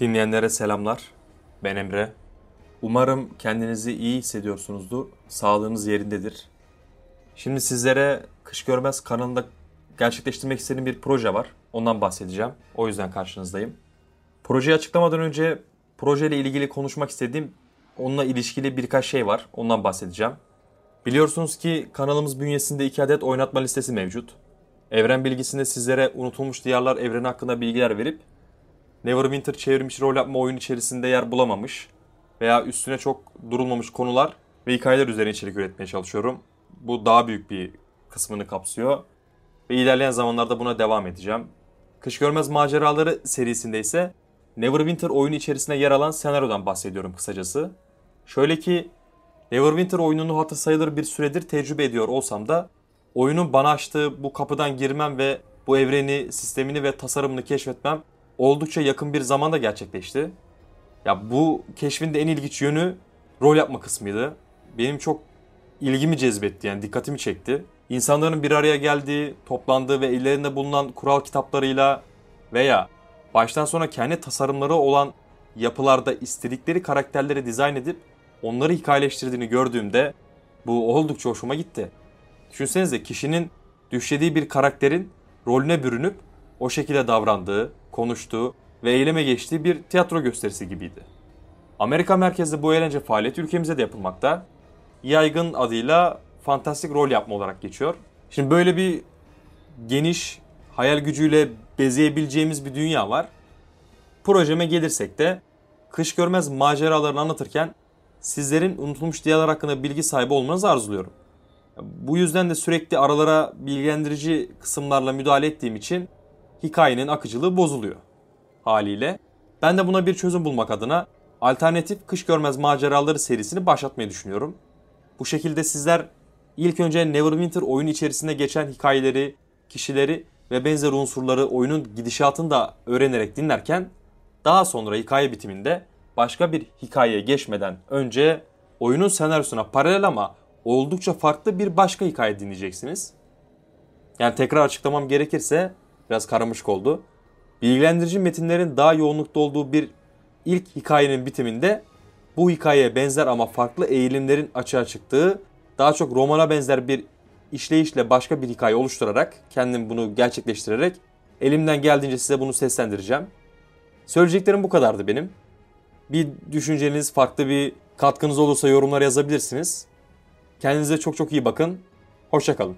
Dinleyenlere selamlar. Ben Emre. Umarım kendinizi iyi hissediyorsunuzdur. Sağlığınız yerindedir. Şimdi sizlere Kış Görmez kanalında gerçekleştirmek istediğim bir proje var. Ondan bahsedeceğim. O yüzden karşınızdayım. Projeyi açıklamadan önce projeyle ilgili konuşmak istediğim onunla ilişkili birkaç şey var. Ondan bahsedeceğim. Biliyorsunuz ki kanalımız bünyesinde iki adet oynatma listesi mevcut. Evren bilgisinde sizlere unutulmuş diyarlar evreni hakkında bilgiler verip Neverwinter çevrimiçi rol yapma oyun içerisinde yer bulamamış veya üstüne çok durulmamış konular ve hikayeler üzerine içerik üretmeye çalışıyorum. Bu daha büyük bir kısmını kapsıyor ve ilerleyen zamanlarda buna devam edeceğim. Kış Görmez Maceraları serisinde ise Neverwinter oyunu içerisinde yer alan senaryodan bahsediyorum kısacası. Şöyle ki Neverwinter oyununu hatır sayılır bir süredir tecrübe ediyor olsam da oyunun bana açtığı bu kapıdan girmem ve bu evreni, sistemini ve tasarımını keşfetmem oldukça yakın bir zamanda gerçekleşti. Ya bu keşfin de en ilginç yönü rol yapma kısmıydı. Benim çok ilgimi cezbetti yani dikkatimi çekti. İnsanların bir araya geldiği, toplandığı ve ellerinde bulunan kural kitaplarıyla veya baştan sona kendi tasarımları olan yapılarda istedikleri karakterleri dizayn edip onları hikayeleştirdiğini gördüğümde bu oldukça hoşuma gitti. Düşünsenize kişinin düşlediği bir karakterin rolüne bürünüp o şekilde davrandığı, konuştuğu ve eyleme geçtiği bir tiyatro gösterisi gibiydi. Amerika merkezli bu eğlence faaliyeti ülkemize de yapılmakta. Yaygın adıyla fantastik rol yapma olarak geçiyor. Şimdi böyle bir geniş hayal gücüyle bezeyebileceğimiz bir dünya var. Projeme gelirsek de kış görmez maceralarını anlatırken sizlerin unutulmuş diyarlar hakkında bilgi sahibi olmanızı arzuluyorum. Bu yüzden de sürekli aralara bilgilendirici kısımlarla müdahale ettiğim için hikayenin akıcılığı bozuluyor haliyle. Ben de buna bir çözüm bulmak adına alternatif kış görmez maceraları serisini başlatmayı düşünüyorum. Bu şekilde sizler ilk önce Neverwinter oyun içerisinde geçen hikayeleri, kişileri ve benzer unsurları oyunun gidişatını da öğrenerek dinlerken daha sonra hikaye bitiminde başka bir hikayeye geçmeden önce oyunun senaryosuna paralel ama oldukça farklı bir başka hikaye dinleyeceksiniz. Yani tekrar açıklamam gerekirse biraz karmaşık oldu. Bilgilendirici metinlerin daha yoğunlukta olduğu bir ilk hikayenin bitiminde bu hikayeye benzer ama farklı eğilimlerin açığa çıktığı daha çok romana benzer bir işleyişle başka bir hikaye oluşturarak kendim bunu gerçekleştirerek elimden geldiğince size bunu seslendireceğim. Söyleyeceklerim bu kadardı benim. Bir düşünceniz, farklı bir katkınız olursa yorumlara yazabilirsiniz. Kendinize çok çok iyi bakın. Hoşçakalın.